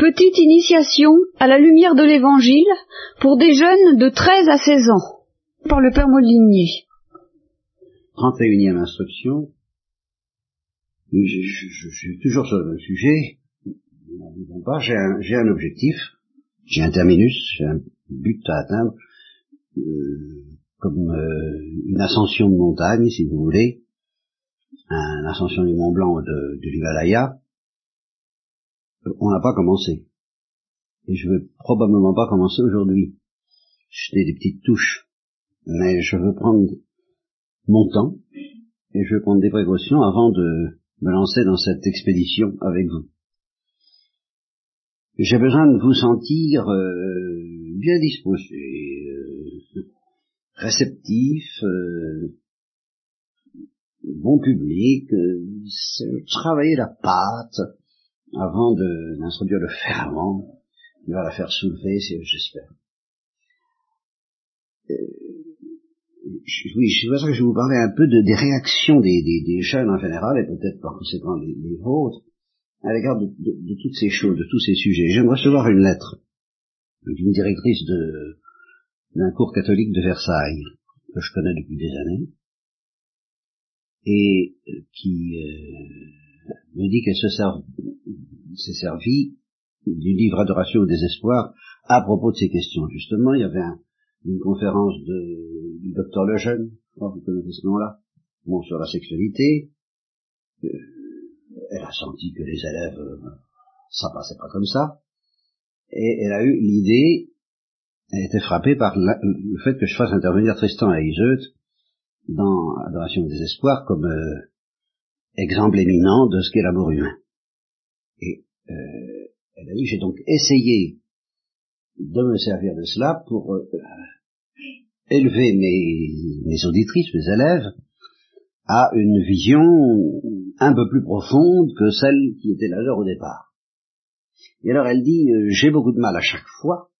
Petite initiation à la lumière de l'Évangile pour des jeunes de 13 à 16 ans, par le Père Molinier. 31e instruction. Je, suis toujours sur le même sujet. J'ai un, un objectif, j'ai un terminus, j'ai un but à atteindre, euh, comme euh, une ascension de montagne, si vous voulez, une ascension du Mont Blanc de, de l'Himalaya. On n'a pas commencé. Et je veux probablement pas commencer aujourd'hui. Jeter des petites touches. Mais je veux prendre mon temps et je vais prendre des précautions avant de me lancer dans cette expédition avec vous. J'ai besoin de vous sentir euh, bien disposé, euh, réceptif, euh, bon public, euh, travailler la pâte avant d'introduire le ferment, il va la faire soulever, j'espère. Je- oui, c'est pour ça que je vais vous parler un peu de, des réactions des, des, des jeunes en général, et peut-être par conséquent les, les vôtres, à l'égard de, de- de toutes ces choses, de tous ces sujets. Je viens de recevoir une lettre d'une directrice de d'un cours catholique de Versailles, que je connais depuis des années, et euh, qui euh, me dit qu'elle se s'est servie du livre Adoration au désespoir à propos de ces questions. Justement, il y avait un, une conférence de, du docteur Lejeune, je crois que vous connaissez ce nom-là, bon, sur la sexualité. Euh, elle a senti que les élèves, euh, ça passait pas comme ça. Et elle a eu l'idée, elle était frappée par la- le fait que je fasse intervenir Tristan et Iseut dans Adoration au désespoir comme euh, exemple éminent de ce qu'est l'amour humain. Et euh, elle a dit, j'ai donc essayé de me servir de cela pour euh, élever mes, mes auditrices, mes élèves, à une vision un peu plus profonde que celle qui était la leur au départ. Et alors elle dit, euh, j'ai beaucoup de mal à chaque fois,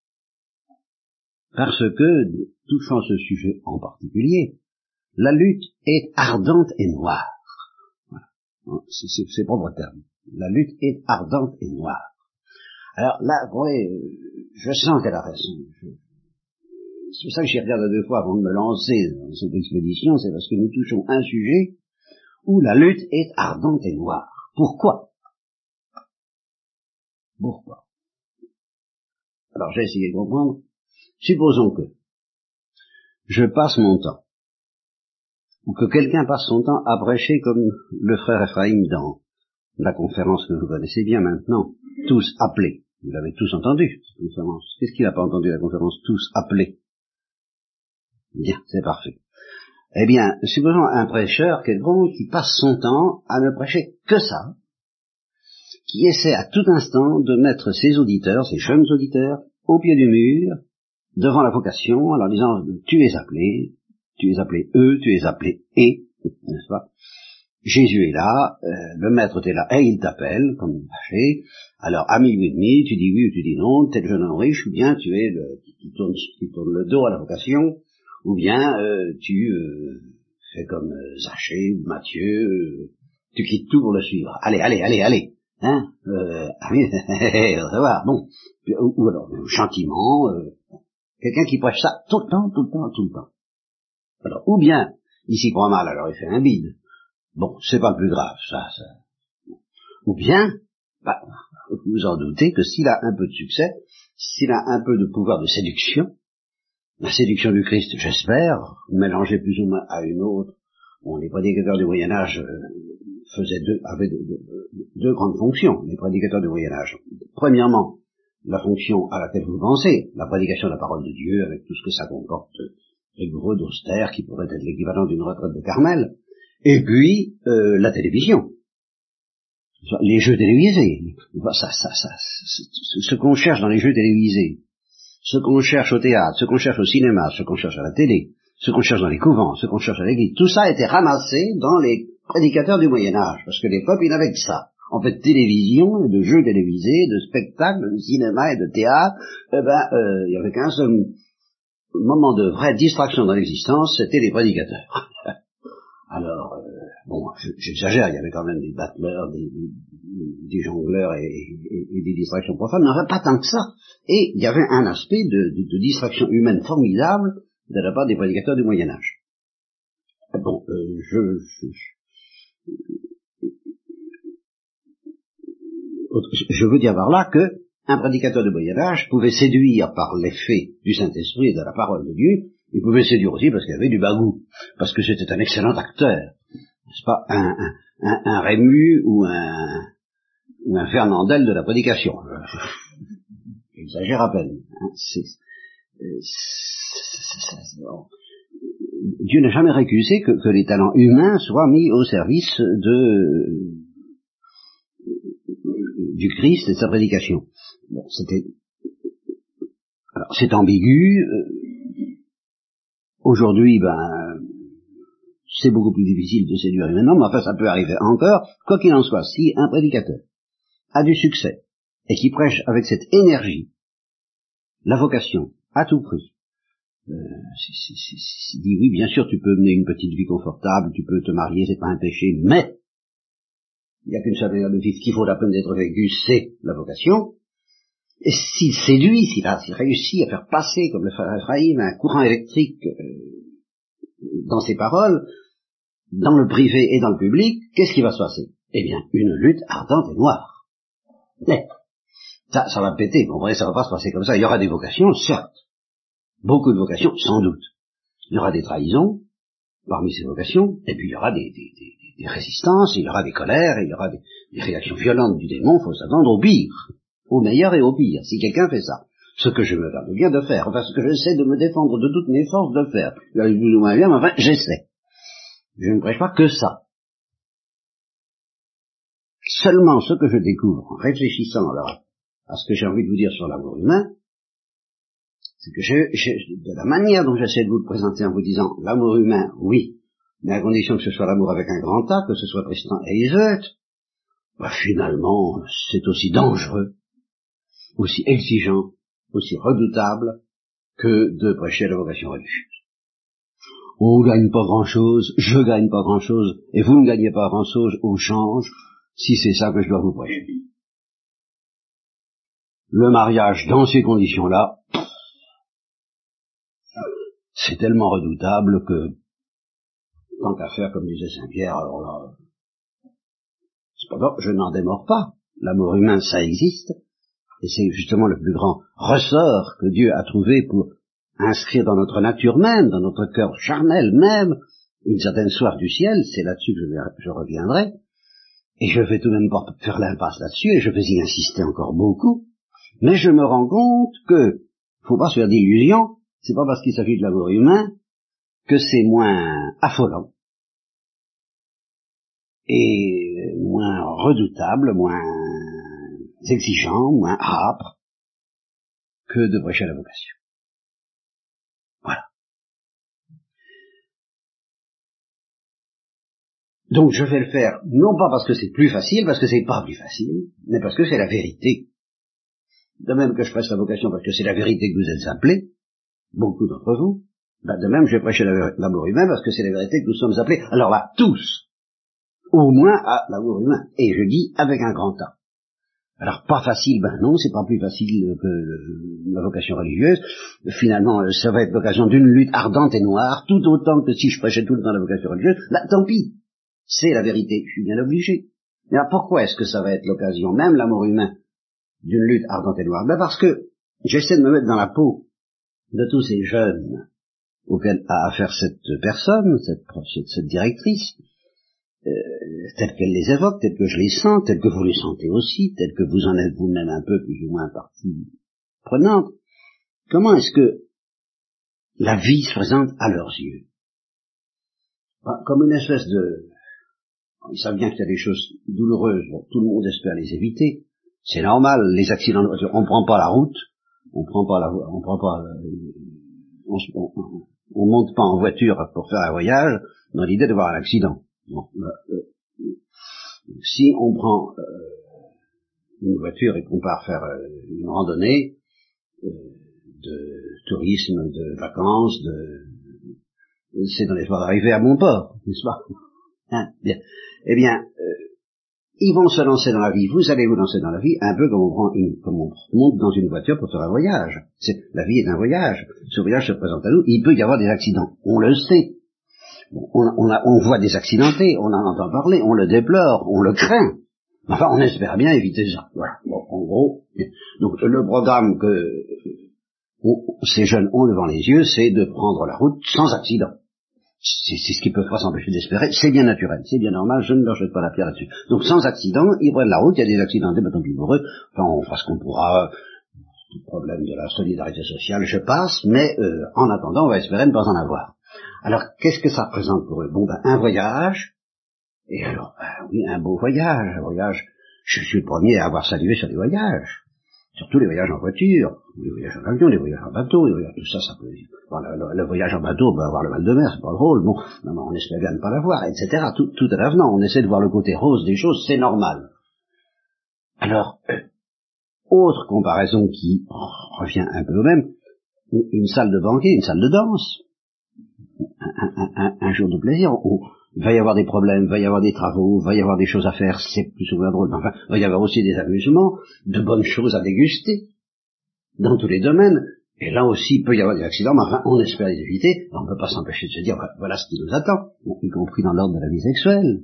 parce que, touchant ce sujet en particulier, la lutte est ardente et noire. Voilà. C'est c'est- c'est propre terme. La lutte est ardente et noire. Alors là, vous voyez, euh, je sens qu'elle a raison. Je- C'est pour ça que j'y regarde deux fois avant de me lancer dans cette expédition, c'est parce que nous touchons un sujet où la lutte est ardente et noire. Pourquoi? Pourquoi? Alors j'ai essayé de comprendre. Supposons que je passe mon temps, ou que quelqu'un passe son temps à prêcher comme le frère Ephraim dans la conférence que vous connaissez bien maintenant, tous appelés. Vous l'avez tous entendu, cette conférence. Qu'est-ce qu'il n'a pas entendu, la conférence tous appelés? Bien, c'est parfait. Eh bien, supposons un prêcheur quelconque qui passe son temps à ne prêcher que ça, qui essaie à tout instant de mettre ses auditeurs, ses jeunes auditeurs, au pied du mur, devant la vocation, en leur disant tu es appelé, tu es appelé eux, tu es appelé et, n'est-ce pas? Jésus est là, euh, le maître est là et il t'appelle, comme fâché. Alors, ami ou ennemi, tu dis oui ou tu dis non, t'es le jeune homme riche, ou bien tu es le qui, qui tourne, qui tourne le dos à la vocation, ou bien euh, tu euh, fais comme euh, Zachée ou Matthieu, euh, tu quittes tout pour le suivre. Allez, allez, allez, allez. Hein euh, ah va, bon. Ou, ou alors, gentiment, quelqu'un qui prêche ça tout le temps, tout le temps, tout le temps. Alors, ou bien, il s'y croit mal, alors il fait un bide. Bon, c'est pas plus grave, ça, ça. Ou bien, bah, vous en doutez que s'il a un peu de succès, s'il a un peu de pouvoir de séduction, la séduction du Christ, j'espère, mélangée plus ou moins à une autre, bon, les prédicateurs du Moyen Âge euh, faisaient deux, avaient deux grandes fonctions, les prédicateurs du Moyen Âge. Premièrement, la fonction à laquelle vous pensez, la prédication de la parole de Dieu, avec tout ce que ça comporte, rigoureux, d'austère, qui pourrait être l'équivalent d'une retraite de Carmel, et puis euh, la télévision, les jeux télévisés, ça, ça, ça, ce qu'on cherche dans les jeux télévisés, ce qu'on cherche au théâtre, ce qu'on cherche au cinéma, ce qu'on cherche à la télé, ce qu'on cherche dans les couvents, ce qu'on cherche à l'église, tout ça a été ramassé dans les prédicateurs du Moyen Âge, parce que les peuples, ils n'avaient que ça. En fait, télévision, de jeux télévisés, de spectacles, de cinéma et de théâtre, eh ben, euh, il y avait qu'un seul moment de vraie distraction dans l'existence, c'était les prédicateurs. Alors, euh, bon, je- j'exagère, il y avait quand même des battleurs, des, jongleurs et, des distractions profanes, n'en avait pas tant que ça. Et il y avait un aspect de, distraction humaine formidable de la part des prédicateurs du Moyen Âge. Bon, euh, je, je, veux dire par là que un prédicateur de Moyen Âge pouvait séduire par l'effet du Saint-Esprit et de la parole de Dieu, il pouvait séduire aussi parce qu'il avait du bagou, parce que c'était un excellent acteur, n'est-ce pas, un, un, un, Rému ou un, un Fernandel de la prédication. J'exagère à peine. Hein. Dieu n'a jamais récusé que, les talents humains soient mis au service de du Christ et sa prédication. C'était alors c'est ambigu. Euh, aujourd'hui, ben c'est beaucoup plus difficile de séduire maintenant, mais enfin ça peut arriver encore. Quoi qu'il en soit, si un prédicateur a du succès et qui prêche avec cette énergie la vocation à tout prix, euh, dit oui, bien sûr, tu peux mener une petite vie confortable, tu peux te marier, c'est pas un péché, mais il n'y a qu'une seule manière de vivre qui vaut la peine d'être vécue, c'est la vocation. Et s'il séduit, s'il réussit à faire passer, comme le frère Ephraim, un courant électrique euh, dans ses paroles, dans le privé et dans le public, qu'est-ce qui va se passer? Eh bien, une lutte ardente et noire. Mais, ça, ça va péter, vous comprenez, ça va pas se passer comme ça. Il y aura des vocations, certes. Beaucoup de vocations, sans doute. Il y aura des trahisons parmi ces vocations, et puis il y aura des, résistances, il y aura des colères, il y aura des, réactions violentes du démon, il faut s'attendre au pire, au meilleur et au pire, si quelqu'un fait ça. Ce que je me garde bien de faire, enfin ce que j'essaie de me défendre de toutes mes forces de faire. Plus ou moins bien, mais enfin, j'essaie. Je ne prêche pas que ça. Seulement ce que je découvre en réfléchissant alors à ce que j'ai envie de vous dire sur l'amour humain, c'est que de la manière dont j'essaie de vous le présenter en vous disant l'amour humain, oui, mais à condition que ce soit l'amour avec un grand A, que ce soit Tristan et Iseut, bah finalement, c'est aussi dangereux, aussi exigeant, aussi redoutable que de prêcher la vocation religieuse on gagne pas grand-chose, je gagne pas grand-chose, et vous ne gagnez pas grand-chose au change, si c'est ça que je dois vous prêcher. Le mariage dans ces conditions-là, c'est tellement redoutable que, tant qu'à faire, comme disait Saint-Pierre, alors là, cependant, je n'en démords pas. L'amour humain, ça existe, et c'est justement le plus grand ressort que Dieu a trouvé pour inscrire dans notre nature même, dans notre cœur charnel même, une certaine soif du ciel, c'est là-dessus que je, reviendrai, et je vais tout de même faire l'impasse là-dessus, et je vais y insister encore beaucoup, mais je me rends compte que, faut pas se faire d'illusions, c'est pas parce qu'il s'agit de l'amour humain que c'est moins affolant, et moins redoutable, moins exigeant, moins âpre, que de prêcher la vocation. Donc je vais le faire, non pas parce que c'est plus facile, parce que c'est pas plus facile, mais parce que c'est la vérité. De même que je prêche la vocation parce que c'est la vérité que vous êtes appelés, beaucoup d'entre vous, ben de même je vais prêcher l'amour humain parce que c'est la vérité que nous sommes appelés, alors là, tous, au moins à l'amour humain, et je dis avec un grand A. Alors pas facile, ben non, c'est pas plus facile que la vocation religieuse. Finalement, ça va être l'occasion d'une lutte ardente et noire, tout autant que si je prêchais tout le temps la vocation religieuse. Là, tant pis, c'est la vérité, je suis bien obligé. Mais alors pourquoi est-ce que ça va être l'occasion, même l'amour humain, d'une lutte ardente et noire? Ben parce que j'essaie de me mettre dans la peau de tous ces jeunes auxquels a affaire cette personne, cette, cette, directrice, euh, telle qu'elle les évoque, telle que je les sens, telle que vous les sentez aussi, telle que vous en êtes vous-même un peu plus ou moins partie prenante. Comment est-ce que la vie se présente à leurs yeux? Ben, Comme une espèce de ils savent bien qu'il y a des choses douloureuses, tout le monde espère les éviter. C'est normal, les accidents de voiture, on prend pas la route, on prend pas la, on prend pas, euh, on, monte pas en voiture pour faire un voyage dans l'idée de voir un accident. Euh, euh, si on prend une voiture et qu'on part faire une randonnée de tourisme, de vacances, de, c'est dans l'espoir d'arriver à mon port, n'est-ce pas? Hein. Eh bien, ils vont se lancer dans la vie, vous allez vous lancer dans la vie, un peu comme on, prend une, comme on monte dans une voiture pour faire un voyage. La vie est un voyage. Ce voyage se présente à nous, il peut y avoir des accidents. On le sait. on, on, a, on voit des accidentés, on en entend parler, on le déplore, on le craint. Enfin, on espère bien éviter ça. Voilà. Bon, en gros, donc le programme que ces jeunes ont devant les yeux, c'est de prendre la route sans accident. C'est ce qu'ils peuvent pas s'empêcher d'espérer. C'est bien naturel, c'est bien normal, je ne leur jette pas la pierre là-dessus. Donc sans accident, ils prennent la route, il y a des accidents, bah, tant pis pour eux. Enfin, on fera ce qu'on pourra. Le problème de la solidarité sociale, je passe, mais euh, en attendant, on va espérer ne pas en avoir. Alors, qu'est-ce que ça représente pour eux? Bon, ben, un voyage, et alors, ben, oui, un beau voyage, un voyage. Je suis le premier à avoir salué sur les voyages. Surtout les voyages en voiture, les voyages en avion, les voyages en bateau, les voyages, tout ça, ça peut... Bon, le, voyage en bateau peut avoir le mal de mer, c'est pas drôle, bon, non, on espère bien ne pas l'avoir, etc. Tout, tout à l'avenant, on essaie de voir le côté rose des choses, c'est normal. Alors, euh, autre comparaison qui revient un peu au même, une salle de banquet, une salle de danse, un, un jour de plaisir, où va y avoir des problèmes, va y avoir des travaux, va y avoir des choses à faire, c'est plus ou moins drôle, enfin, il va y avoir aussi des amusements, de bonnes choses à déguster, dans tous les domaines, et là aussi il peut y avoir des accidents, mais enfin, on espère les éviter, on ne peut pas s'empêcher de se dire, voilà ce qui nous attend, y compris dans l'ordre de la vie sexuelle.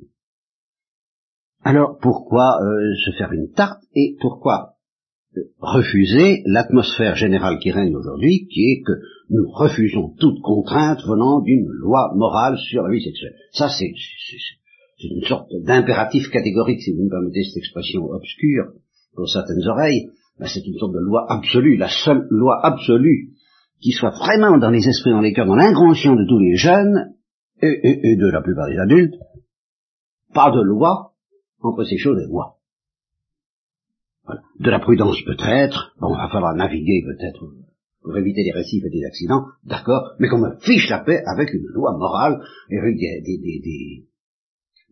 Alors, pourquoi euh, se faire une tarte, et pourquoi refuser l'atmosphère générale qui règne aujourd'hui, qui est que nous refusons toute contrainte venant d'une loi morale sur la vie sexuelle. Ça, c'est une sorte d'impératif catégorique, si vous me permettez cette expression obscure pour certaines oreilles, mais c'est une sorte de loi absolue, la seule loi absolue qui soit vraiment dans les esprits, dans les cœurs, dans l'inconscient de tous les jeunes et, de la plupart des adultes. Pas de loi entre ces choses et moi. De la prudence peut-être, bon, il va falloir naviguer peut-être pour éviter des récifs et des accidents, d'accord, mais qu'on me fiche la paix avec une loi morale, et avec des, des,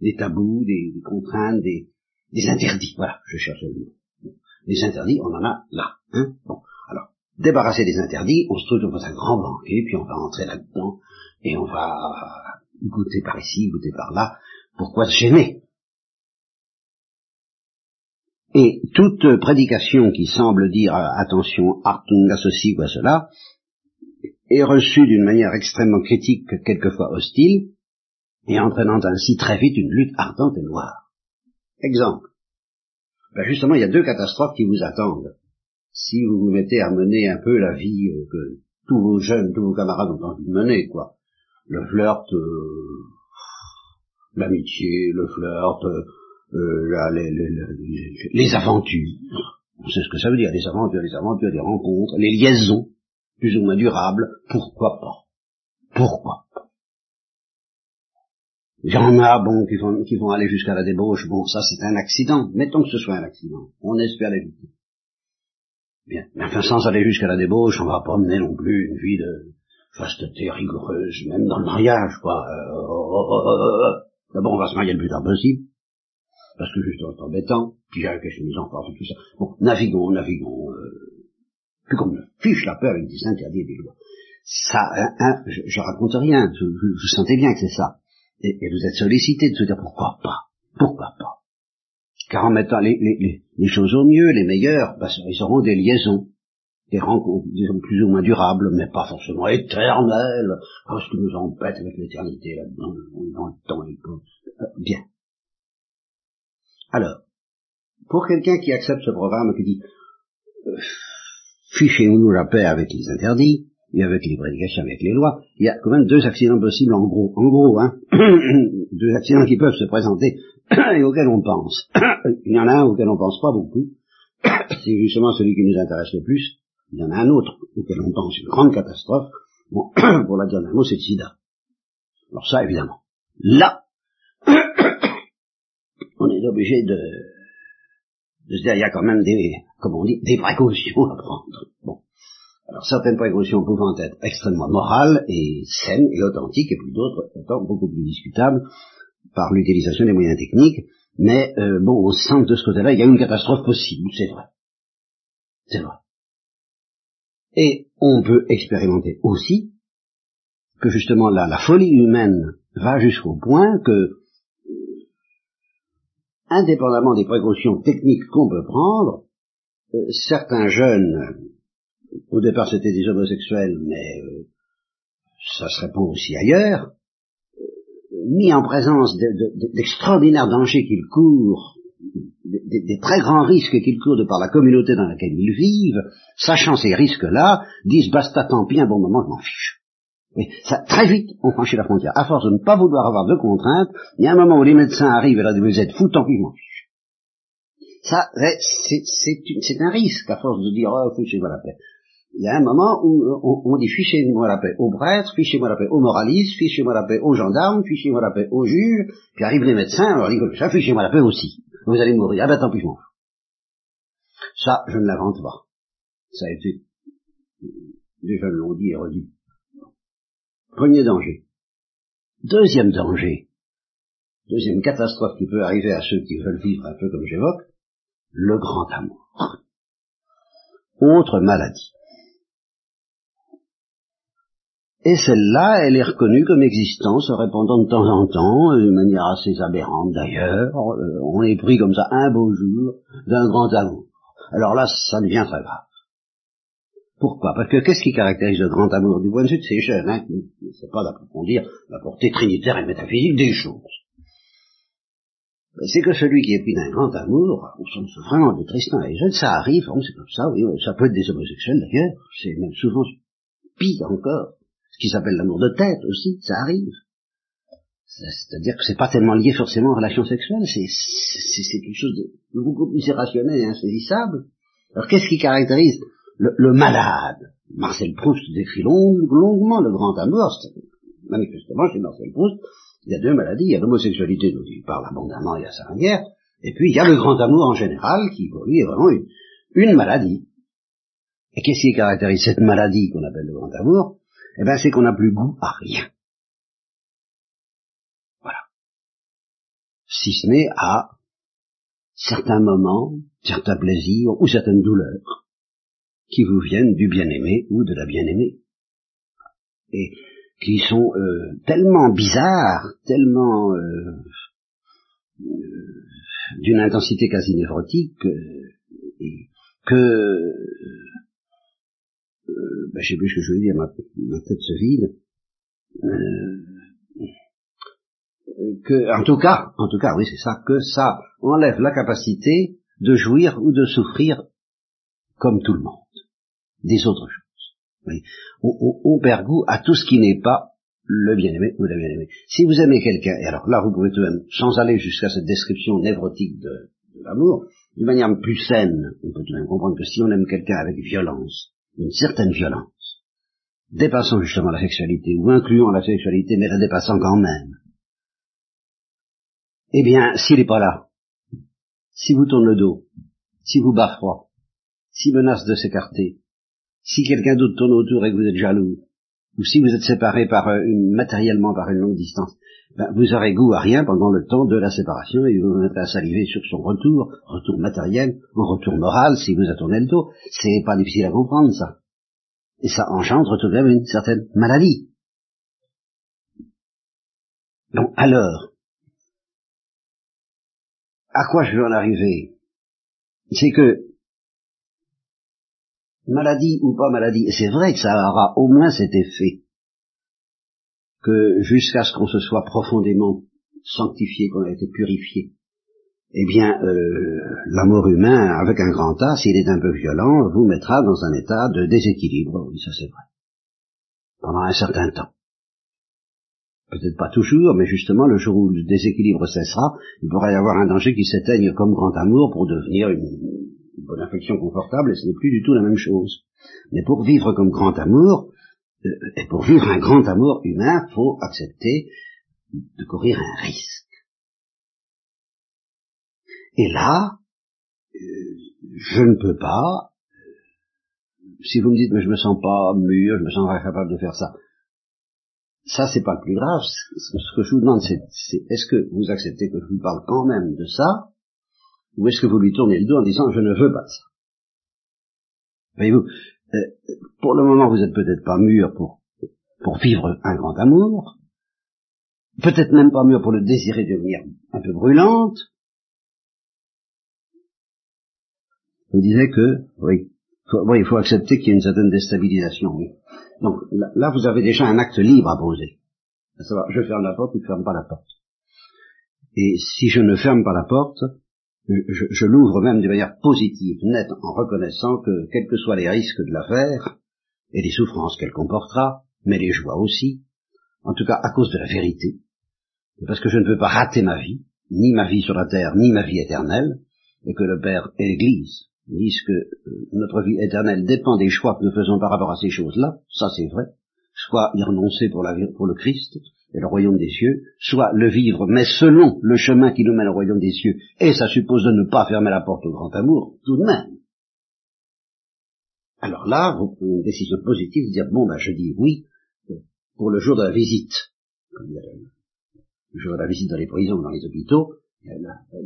des, tabous, des, contraintes, des, interdits. Voilà, je cherche le mot. Les interdits, on en a là. Hein bon, alors, débarrasser des interdits, on se trouve dans un grand banquet, puis on va entrer là-dedans, et on va goûter par ici, goûter par là. Pourquoi se gêner? Et toute prédication qui semble dire euh, attention, Artung à ceci ou à cela, est reçue d'une manière extrêmement critique, quelquefois hostile, et entraînant ainsi très vite une lutte ardente et noire. Exemple. Ben justement, il y a deux catastrophes qui vous attendent. Si vous vous mettez à mener un peu la vie euh, que tous vos jeunes, tous vos camarades ont envie de mener, quoi. Le flirt, euh, l'amitié, le flirt, euh, les, les, aventures. On sait ce que ça veut dire, les aventures, les aventures, les rencontres, les liaisons, plus ou moins durables, pourquoi pas? Pourquoi pas? Il y en a, bon, qui vont, qui vont aller jusqu'à la débauche, bon, ça c'est un accident, mettons que ce soit un accident, on espère l'éviter. Bien, mais enfin sans aller jusqu'à la débauche, on va pas mener non plus une vie de fasteté rigoureuse, même dans le mariage, quoi. Euh, oh, oh, oh, D'abord on va se marier le plus tard possible, parce que juste c'est embêtant, puis la question des enfants, tout ça. Bon, naviguons, naviguons, euh, plus comme me fiche la peur avec des interdits des lois. Ça, hein, hein, je, je, raconte rien, je, je, sentais bien que c'est ça. Et, et, vous êtes sollicité de se dire pourquoi pas, pourquoi pas. Car en mettant les, les, les, choses au mieux, les meilleures, bah, ils auront des liaisons, des rencontres, plus ou moins durables, mais pas forcément éternelles, parce que nous embête avec l'éternité là-dedans, dans le temps et. Euh, bien. Alors, pour quelqu'un qui accepte ce programme, qui dit euh, fichez-nous la paix avec les interdits, et avec les prédications, avec les lois, il y a quand même deux accidents possibles en gros. En gros, hein, deux accidents qui peuvent se présenter et auxquels on pense. il y en a un auquel on pense pas beaucoup, c'est justement celui qui nous intéresse le plus. Il y en a un autre auquel on pense une grande catastrophe. Bon, pour la dire d'un mot, c'est le sida. Alors ça, évidemment. Là, obligé de, se dire, il y a quand même des, comment on dit, des précautions à prendre. Bon. Alors certaines précautions pouvant être extrêmement morales et saines et authentiques, et puis d'autres étant beaucoup plus discutables par l'utilisation des moyens techniques, mais euh, bon, on sent de ce côté-là, il y a une catastrophe possible, c'est vrai. C'est vrai. Et on peut expérimenter aussi que justement là, la folie humaine va jusqu'au point que indépendamment des précautions techniques qu'on peut prendre, euh, certains jeunes, au départ c'était des homosexuels, mais euh, ça se répand aussi ailleurs, mis en présence d'extraordinaires dangers qu'ils courent, des, très grands risques qu'ils courent de par la communauté dans laquelle ils vivent, sachant ces risques-là, disent basta tant pis, bon moment, je m'en fiche. Oui, ça, très vite, on franchit la frontière. À force de ne pas vouloir avoir de contraintes, il y a un moment où les médecins arrivent et là, vous êtes fous, tant pis, fiche. Ça, c'est un risque, à force de dire, oh, fichez-moi la paix il y a un moment où euh, on, dit fichez-moi la paix aux prêtres, fichez-moi la paix aux moralistes, fichez-moi la paix aux gendarmes, fichez-moi la paix aux juges, puis arrivent les médecins, alors ils disent ça, fichez-moi la paix aussi. Vous allez mourir. Ah ben tant pis, je m'en Ça, je ne l'invente pas. Ça a été, les jeunes l'ont dit et redit. Premier danger. Deuxième danger. Deuxième catastrophe qui peut arriver à ceux qui veulent vivre un peu comme j'évoque, le grand amour. Autre maladie. Et celle-là, elle est reconnue comme existant, se répandant de temps en temps, de manière assez aberrante d'ailleurs. Euh, on est pris comme ça un beau jour d'un grand amour. Alors là, ça devient très grave. Pourquoi? Parce que qu'est-ce qui caractérise le grand amour du point de vue de ces jeunes hein, C'est pas d'approfondir la portée trinitaire et métaphysique des choses. C'est que celui qui est pris d'un grand amour, au sens vraiment de Tristan. Et jeunes, ça arrive, c'est comme ça, oui, ça peut être des homosexuels d'ailleurs, c'est même souvent pire encore. Ce qui s'appelle l'amour de tête aussi, ça arrive. C'est-à-dire que c'est pas tellement lié forcément aux relations sexuelles, c'est quelque chose de beaucoup plus irrationnel et insaisissable. Alors qu'est-ce qui caractérise le, malade Marcel Proust décrit longuement le grand amour. Manifestement, chez Marcel Proust, il y a deux maladies. Il y a l'homosexualité dont il parle abondamment, il y a sa manière, et puis il y a le grand amour en général, qui pour lui est vraiment une maladie. Et qu'est-ce qui caractérise cette maladie qu'on appelle le grand amour? Eh bien c'est qu'on n'a plus goût à rien. Voilà. Si ce n'est à certains moments, certains plaisirs ou certaines douleurs qui vous viennent du bien-aimé ou de la bien-aimée. Et qui sont euh, tellement bizarres, tellement euh, euh, d'une intensité quasi névrotique, que euh, ben, je sais plus ce que je veux dire, ma, ma tête se vide. Euh, que, en tout cas, en tout cas, oui, c'est ça, que ça enlève la capacité de jouir ou de souffrir comme tout le monde des autres choses. Oui. On, on, perd goût à tout ce qui n'est pas le bien-aimé ou la bien-aimée. Si vous aimez quelqu'un, et alors là vous pouvez tout de même, sans aller jusqu'à cette description névrotique de, de l'amour, d'une manière plus saine, on peut tout de même comprendre que si on aime quelqu'un avec violence, une certaine violence, dépassant justement la sexualité, ou incluant la sexualité, mais la dépassant quand même, eh bien, s'il n'est pas là, si vous tournez le dos, si vous bat froid, si menace de s'écarter, si quelqu'un d'autre tourne autour et que vous êtes jaloux, ou si vous êtes séparé par euh, une, matériellement par une longue distance, ben, vous aurez goût à rien pendant le temps de la séparation et vous êtes à saliver sur son retour, retour matériel, ou retour moral si vous a tourné le dos. C'est pas difficile à comprendre ça. Et ça engendre tout de même une certaine maladie. Donc alors, à quoi je veux en arriver? C'est que maladie ou pas maladie, c'est vrai que ça aura au moins cet effet que jusqu'à ce qu'on se soit profondément sanctifié, qu'on a été purifié, eh bien, euh, l'amour humain, avec un grand A, s'il est un peu violent, vous mettra dans un état de déséquilibre, oui, ça c'est vrai, pendant un certain temps. Peut-être pas toujours, mais justement, le jour où le déséquilibre cessera, il pourrait y avoir un danger qui s'éteigne comme grand amour pour devenir une, une bonne affection confortable, et ce n'est plus du tout la même chose. Mais pour vivre comme grand amour, euh, et pour vivre un grand amour humain, faut accepter de courir un risque. Et là, euh, je ne peux pas, euh, si vous me dites, mais je me sens pas mûr, je me sens incapable de faire ça, ça c'est pas le plus grave. Ce que je vous demande, c'est est-ce que vous acceptez que je vous parle quand même de ça, ou est-ce que vous lui tournez le dos en disant je ne veux pas ça? Voyez-vous, euh, pour le moment vous n'êtes peut-être pas mûr pour, pour vivre un grand amour, peut-être même pas mûr pour le désirer devenir un peu brûlante, je me disais que, oui, il faut accepter qu'il y ait une certaine déstabilisation, oui. Donc là, vous avez déjà un acte libre à poser. À savoir, je ferme la porte ou je ne ferme pas la porte. Et si je ne ferme pas la porte, je, je l'ouvre même de manière positive, nette, en reconnaissant que, quels que soient les risques de l'affaire, et les souffrances qu'elle comportera, mais les joies aussi, en tout cas à cause de la vérité, parce que je ne veux pas rater ma vie, ni ma vie sur la terre, ni ma vie éternelle, et que le Père et l'Église disent que euh, notre vie éternelle dépend des choix que nous faisons par rapport à ces choses-là, ça c'est vrai, soit y renoncer pour le Christ et le royaume des cieux, soit le vivre, mais selon le chemin qui nous mène au royaume des cieux, et ça suppose de ne pas fermer la porte au grand amour, tout de même. Alors là, vous prenez une décision positive, dire, bon, ben je dis oui, euh, pour le jour de la visite, le jour de la visite dans les prisons, dans les hôpitaux, il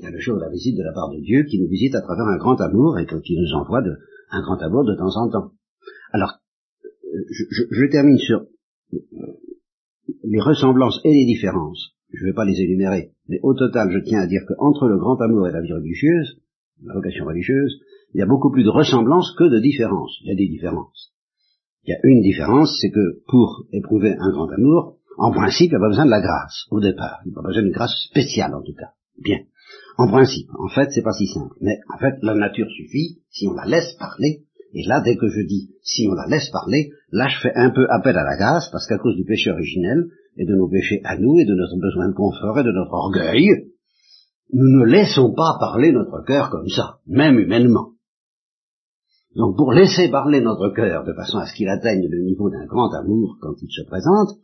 y, a le jour de la visite de la part de Dieu qui nous visite à travers un grand amour et qui nous envoie un grand amour de temps en temps. Alors, je, je, termine sur euh, les ressemblances et les différences. Je ne vais pas les énumérer, mais au total, je tiens à dire qu'entre le grand amour et la vie religieuse, la vocation religieuse, il y a beaucoup plus de ressemblances que de différences. Il y a des différences. Il y a une différence, c'est que pour éprouver un grand amour, en principe, il n'y a pas besoin de la grâce au départ. Il n'y a pas besoin d'une grâce spéciale en tout cas. Bien. En principe, en fait, c'est pas si simple. Mais en fait, la nature suffit si on la laisse parler. Et là, dès que je dis si on la laisse parler, là, je fais un peu appel à la grâce parce qu'à cause du péché originel et de nos péchés à nous et de notre besoin de confort et de notre orgueil, nous ne laissons pas parler notre cœur comme ça, même humainement. Donc pour laisser parler notre cœur de façon à ce qu'il atteigne le niveau d'un grand amour quand il se présente,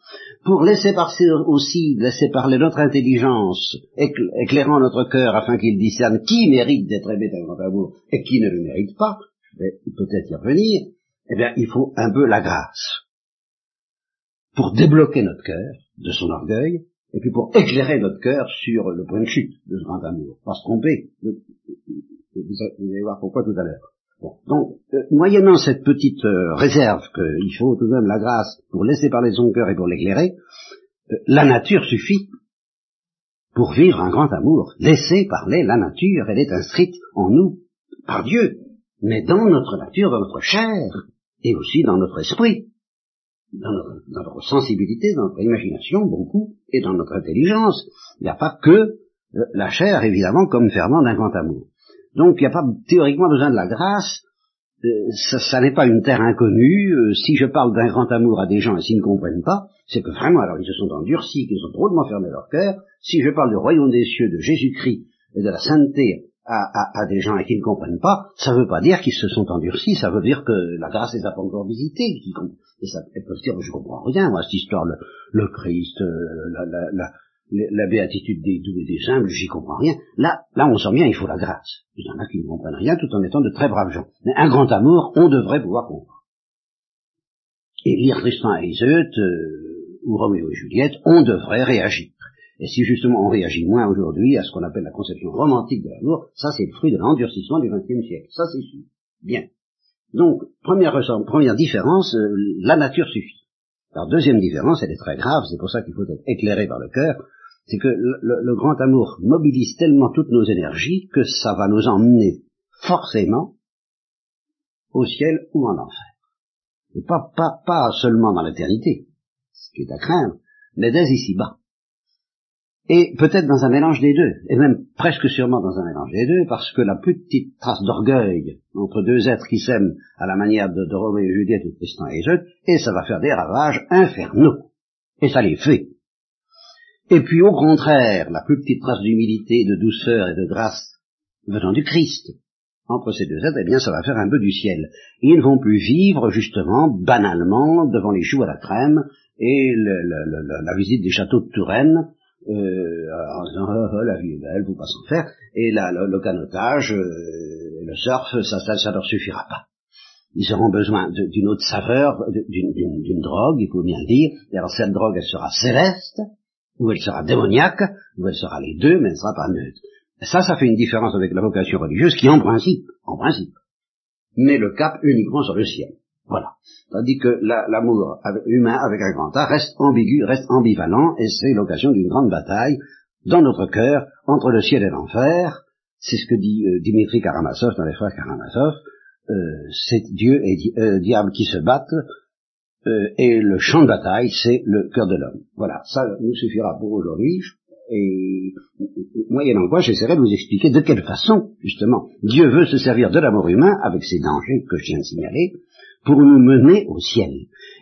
pour laisser passer aussi, laisser parler notre intelligence, éclairant notre cœur afin qu'il discerne qui mérite d'être aimé d'un grand amour et qui ne le mérite pas, je peut-être y revenir, eh bien il faut un peu la grâce pour débloquer notre cœur de son orgueil, et puis pour éclairer notre cœur sur le point de chute de ce grand amour. Pas se tromper. Vous allez voir pourquoi tout à l'heure. Donc, euh, moyennant cette petite euh, réserve qu'il faut tout de même la grâce pour laisser parler son cœur et pour l'éclairer, euh, la nature suffit pour vivre un grand amour. Laisser parler la nature, elle est inscrite en nous par Dieu, mais dans notre nature, dans notre chair, et aussi dans notre esprit, dans notre, sensibilité, dans notre imagination, beaucoup, et dans notre intelligence. Il n'y a pas que la chair, évidemment, comme ferment d'un grand amour. Donc il n'y a pas théoriquement besoin de la grâce, euh, ça, n'est pas une terre inconnue, euh, si je parle d'un grand amour à des gens et s'ils ne comprennent pas, c'est que vraiment, alors ils se sont endurcis, qu'ils ont drôlement fermé leur cœur, si je parle du royaume des cieux, de Jésus-Christ et de la sainteté à, des gens et qui ne comprennent pas, ça ne veut pas dire qu'ils se sont endurcis, ça veut dire que la grâce les a pas encore visités, et ça, elles peuvent dire, je comprends rien, moi, cette histoire, le, Christ, euh, la, la, la béatitude des doux et des simples, j'y comprends rien. Là, là, on sent bien, il faut la grâce. Il y en a qui ne comprennent rien tout en étant de très braves gens. Mais un grand amour, on devrait pouvoir comprendre. Et lire Tristan et Iseut, euh, ou Roméo et Juliette, on devrait réagir. Et si justement on réagit moins aujourd'hui à ce qu'on appelle la conception romantique de l'amour, ça c'est le fruit de l'endurcissement du XXe siècle. Ça c'est sûr. Bien. Donc, première, première différence, euh, la nature suffit. Alors, deuxième différence, elle est très grave, c'est pour ça qu'il faut être éclairé par le cœur, c'est que le, grand amour mobilise tellement toutes nos énergies que ça va nous emmener forcément au ciel ou en enfer. Et pas, pas, pas seulement dans l'éternité, ce qui est à craindre, mais dès ici-bas. Et peut-être dans un mélange des deux, et même presque sûrement dans un mélange des deux, parce que la plus petite trace d'orgueil entre deux êtres qui s'aiment à la manière de, de Roméo et Juliette ou de Tristan et Iseut, et ça va faire des ravages infernaux. Et ça les fait. Et puis au contraire, la plus petite trace d'humilité, de douceur et de grâce venant du Christ, entre ces deux êtres, eh bien ça va faire un peu du ciel. Ils ne vont plus vivre justement, banalement, devant les choux à la crème et la visite des châteaux de Touraine, euh, en disant oh, la vie est belle, vous pas s'en faire, et là, le, canotage, euh, le surf, ça, ça, ça leur suffira pas. Ils auront besoin d'une autre saveur, d'une drogue, il faut bien le dire, et alors cette drogue, elle sera céleste, ou elle sera démoniaque, ou elle sera les deux, mais elle ne sera pas neutre. Ça, ça fait une différence avec la vocation religieuse qui, en principe, en principe, met le cap uniquement sur le ciel. Voilà. Tandis que l'amour humain avec un grand A reste ambigu, reste ambivalent, et c'est l'occasion d'une grande bataille dans notre cœur entre le ciel et l'enfer. c'est ce que dit euh, Dimitri Karamazov dans les frères Karamazov, euh, c'est Dieu et euh, diable qui se battent, et le champ de bataille, c'est le cœur de l'homme. Voilà, ça nous suffira pour aujourd'hui, et moyennant quoi j'essaierai de vous expliquer de quelle façon, justement, Dieu veut se servir de l'amour humain, avec ces dangers que je viens de signaler, pour nous mener au ciel.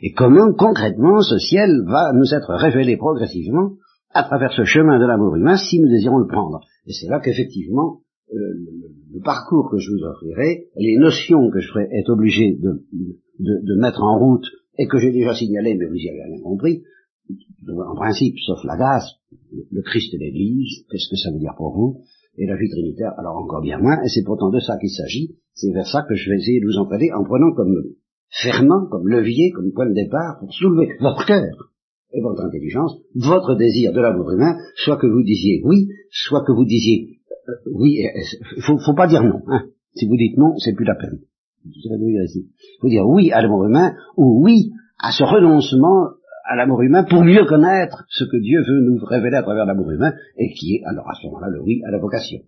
Et comment concrètement ce ciel va nous être révélé progressivement à travers ce chemin de l'amour humain si nous désirons le prendre. Et c'est là qu'effectivement, euh, le, parcours que je vous offrirai, les notions que je serai être obligé de, de, mettre en route et que j'ai déjà signalées, mais vous y avez rien compris, en principe, sauf la gaz, le Christ et l'Église, qu'est-ce que ça veut dire pour vous? Et la vie trinitaire, alors encore bien moins, et c'est pourtant de ça qu'il s'agit, c'est vers ça que je vais essayer de vous entraîner en prenant comme fermant, comme levier, comme point de départ pour soulever votre cœur et votre intelligence, votre désir de l'amour humain, soit que vous disiez oui, soit que vous disiez euh, oui, il faut, faut pas dire non. Hein. Si vous dites non, c'est plus la peine. Faut dire oui à l'amour humain ou oui à ce renoncement à l'amour humain pour mieux connaître ce que Dieu veut nous révéler à travers l'amour humain et qui est alors à ce moment-là le oui à la vocation.